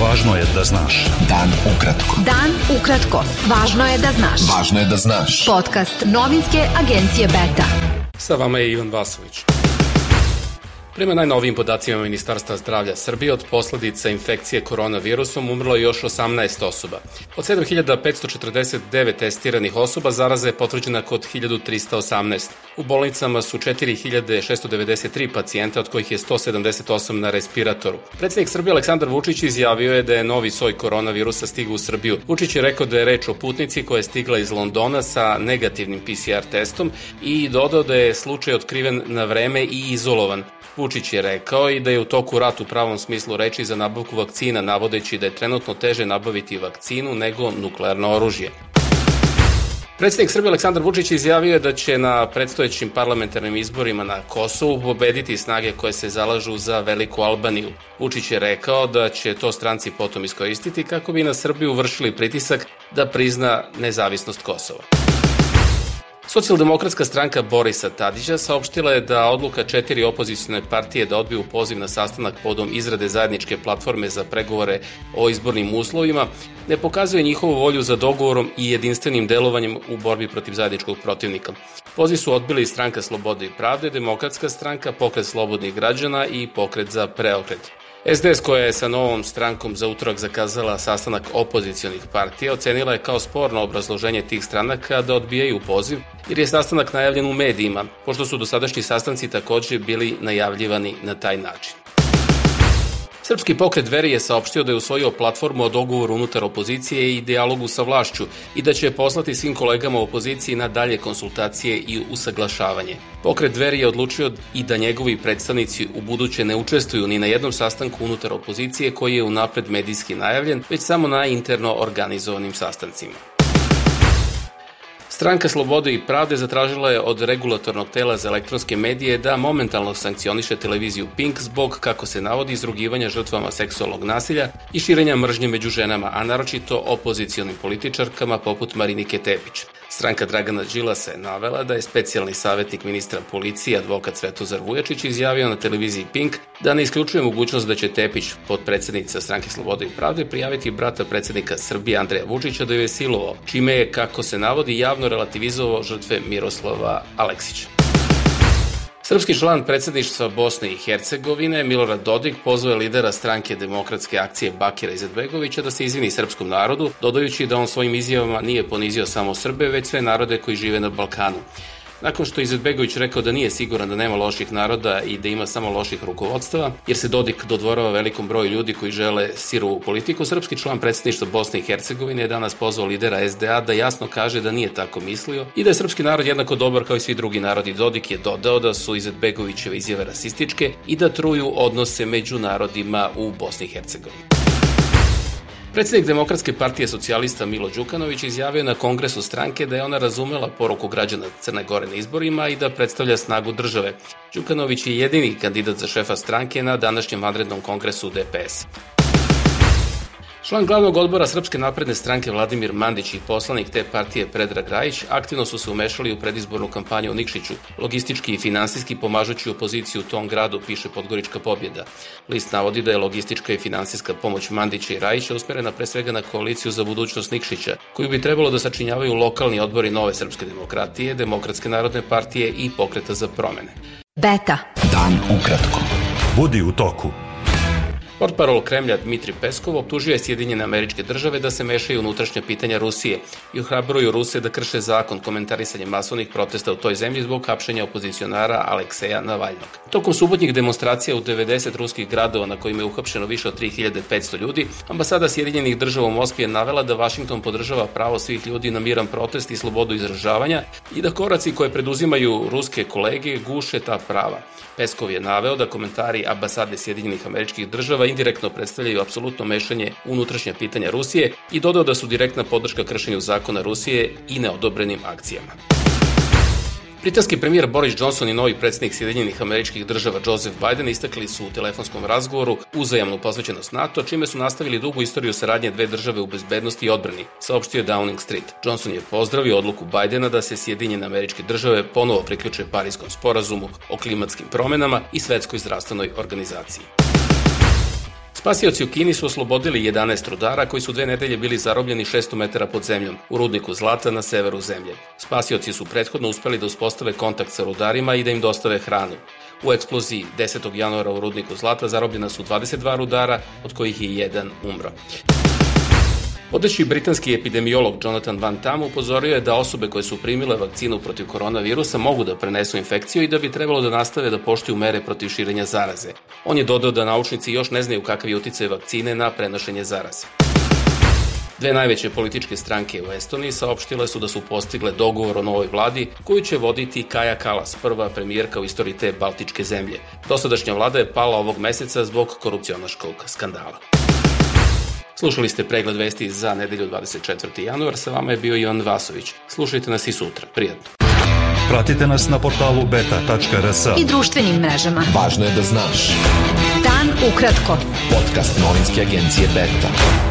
Važno je da znaš. Dan ukratko. Dan ukratko. Važno je da znaš. Važno je da znaš. Podcast novinske agencije Beta. Sa vama je Ivan Vasović. Prema najnovijim podacima Ministarstva zdravlja Srbije od posledica infekcije koronavirusom umrlo je još 18 osoba. Od 7549 testiranih osoba zaraza je potvrđena kod 1318. U bolnicama su 4693 pacijenta, od kojih je 178 na respiratoru. Predsednik Srbije Aleksandar Vučić izjavio je da je novi soj koronavirusa stigao u Srbiju. Vučić je rekao da je reč o putnici koja je stigla iz Londona sa negativnim PCR testom i dodao da je slučaj otkriven na vreme i izolovan. Vučić je rekao i da je u toku rat u pravom smislu reči za nabavku vakcina, navodeći da je trenutno teže nabaviti vakcinu nego nuklearno oružje. Predsednik Srbije Aleksandar Vučić izjavio je da će na predstojećim parlamentarnim izborima na Kosovu pobediti snage koje se zalažu za Veliku Albaniju. Vučić je rekao da će to stranci potom iskoristiti kako bi na Srbiju vršili pritisak da prizna nezavisnost Kosova. Socijaldemokratska stranka Borisa Tadića saopštila je da odluka četiri opozicijne partije da odbiju poziv na sastanak podom izrade zajedničke platforme za pregovore o izbornim uslovima ne pokazuje njihovu volju za dogovorom i jedinstvenim delovanjem u borbi protiv zajedničkog protivnika. Poziv su odbili stranka Slobode i pravde, Demokratska stranka, Pokret slobodnih građana i Pokret za preokret. SDS koja je sa novom strankom za utorak zakazala sastanak opozicijonih partija ocenila je kao sporno obrazloženje tih stranaka da odbijaju poziv jer je sastanak najavljen u medijima, pošto su dosadašnji sastanci takođe bili najavljivani na taj način. Srpski pokret Dveri je saopštio da je usvojio platformu o dogovoru unutar opozicije i dijalogu sa vlašću i da će poslati svim kolegama u opoziciji na dalje konsultacije i usaglašavanje. Pokret Dveri je odlučio i da njegovi predstavnici u buduće ne učestvuju ni na jednom sastanku unutar opozicije koji je unapred medijski najavljen, već samo na interno organizovanim sastancima. Stranka Slobode i Pravde zatražila je od regulatornog tela za elektronske medije da momentalno sankcioniše televiziju Pink zbog, kako se navodi, izrugivanja žrtvama seksualnog nasilja i širenja mržnje među ženama, a naročito opozicijonim političarkama poput Marinike Tepić. Stranka Dragana Đilasa je navela da je specijalni savjetnik ministra policije, advokat Svetozar Vujačić, izjavio na televiziji Pink da ne isključuje mogućnost da će Tepić, podpredsednica Stranke Slobode i Pravde, prijaviti brata predsednika Srbije Andreja Vučića da ju je silovao, čime je, kako se navodi, javno relativizovao žrtve Miroslava Aleksića. Srpski član predsedništva Bosne i Hercegovine Milorad Dodik pozvao lidera stranke demokratske akcije Bakira Izetbegovića da se izvini srpskom narodu, dodajući da on svojim izjavama nije ponizio samo Srbe, već sve narode koji žive na Balkanu. Nakon što Izetbegović rekao da nije siguran da nema loših naroda i da ima samo loših rukovodstava, jer se Dodik dodvorava velikom broju ljudi koji žele sirovu politiku, srpski član predsedništva Bosne i Hercegovine je danas pozvao lidera SDA da jasno kaže da nije tako mislio i da je srpski narod jednako dobar kao i svi drugi narodi. Dodik je dodao da su Izetbegovićeve izjave rasističke i da truju odnose među narodima u Bosni i Hercegovini. Predsednik Demokratske partije socijalista Milo Đukanović izjavio na kongresu stranke da je ona razumela poruku građana Crne Gore na izborima i da predstavlja snagu države. Đukanović je jedini kandidat za šefa stranke na današnjem vanrednom kongresu DPS. Član glavnog odbora Srpske napredne stranke Vladimir Mandić i poslanik te partije Predrag Rajić aktivno su se umešali u predizbornu kampanju u Nikšiću, logistički i finansijski pomažući opoziciju u tom gradu, piše Podgorička pobjeda. List navodi da je logistička i finansijska pomoć Mandića i Rajića usmerena pre svega na koaliciju za budućnost Nikšića, koju bi trebalo da sačinjavaju lokalni odbori Nove Srpske demokratije, Demokratske narodne partije i Pokreta za promene. Beta. Dan ukratko. Budi u toku. Portparol Kremlja Dmitri Peskov optužio je Sjedinjene američke države da se mešaju unutrašnja pitanja Rusije i ohrabruju Ruse da krše zakon komentarisanje masovnih protesta u toj zemlji zbog hapšenja opozicionara Alekseja Navalnog. Tokom subotnjih demonstracija u 90 ruskih gradova na kojima je uhapšeno više od 3500 ljudi, ambasada Sjedinjenih država u Moskvi je navela da Vašington podržava pravo svih ljudi na miran protest i slobodu izražavanja i da koraci koje preduzimaju ruske kolege guše ta prava. Peskov je naveo da komentari ambasade Sjedinjenih američkih država indirektno predstavljaju apsolutno mešanje unutrašnja pitanja Rusije i dodao da su direktna podrška kršenju zakona Rusije i neodobrenim akcijama. Britanski premijer Boris Johnson i novi predsednik Sjedinjenih američkih država Joseph Biden istakli su u telefonskom razgovoru uzajamnu posvećenost NATO, čime su nastavili dugu istoriju saradnje dve države u bezbednosti i odbrani, saopštio Downing Street. Johnson je pozdravio odluku Bidena da se Sjedinjene američke države ponovo priključe Parijskom sporazumu o klimatskim promenama i Svetskoj zdravstvenoj organizaciji. Spasioci u Kini su oslobodili 11 rudara koji su dve nedelje bili zarobljeni 600 metara pod zemljom u rudniku zlata na severu zemlje. Spasioci su prethodno uspeli da uspostave kontakt sa rudarima i da im dostave hranu. U eksploziji 10. januara u rudniku zlata zarobljena su 22 rudara, od kojih je jedan umro. Vodeći britanski epidemiolog Jonathan Van Tam upozorio je da osobe koje su primile vakcinu protiv koronavirusa mogu da prenesu infekciju i da bi trebalo da nastave da poštuju mere protiv širenja zaraze. On je dodao da naučnici još ne znaju kakav je uticaj vakcine na prenošenje zaraze. Dve najveće političke stranke u Estoniji saopštile su da su postigle dogovor o novoj vladi koju će voditi Kaja Kalas, prva premijerka u istoriji te baltičke zemlje. Dosadašnja vlada je pala ovog meseca zbog korupcionaškog skandala. Slušali ste pregled vesti za nedelju 24. januar, sa vama je bio Ivan Vasović. Slušajte nas i sutra. Prijatno. Pratite nas na portalu beta.rs. I društvenim mrežama. Važno je da znaš. Dan ukratko. Podcast novinske agencije Beta.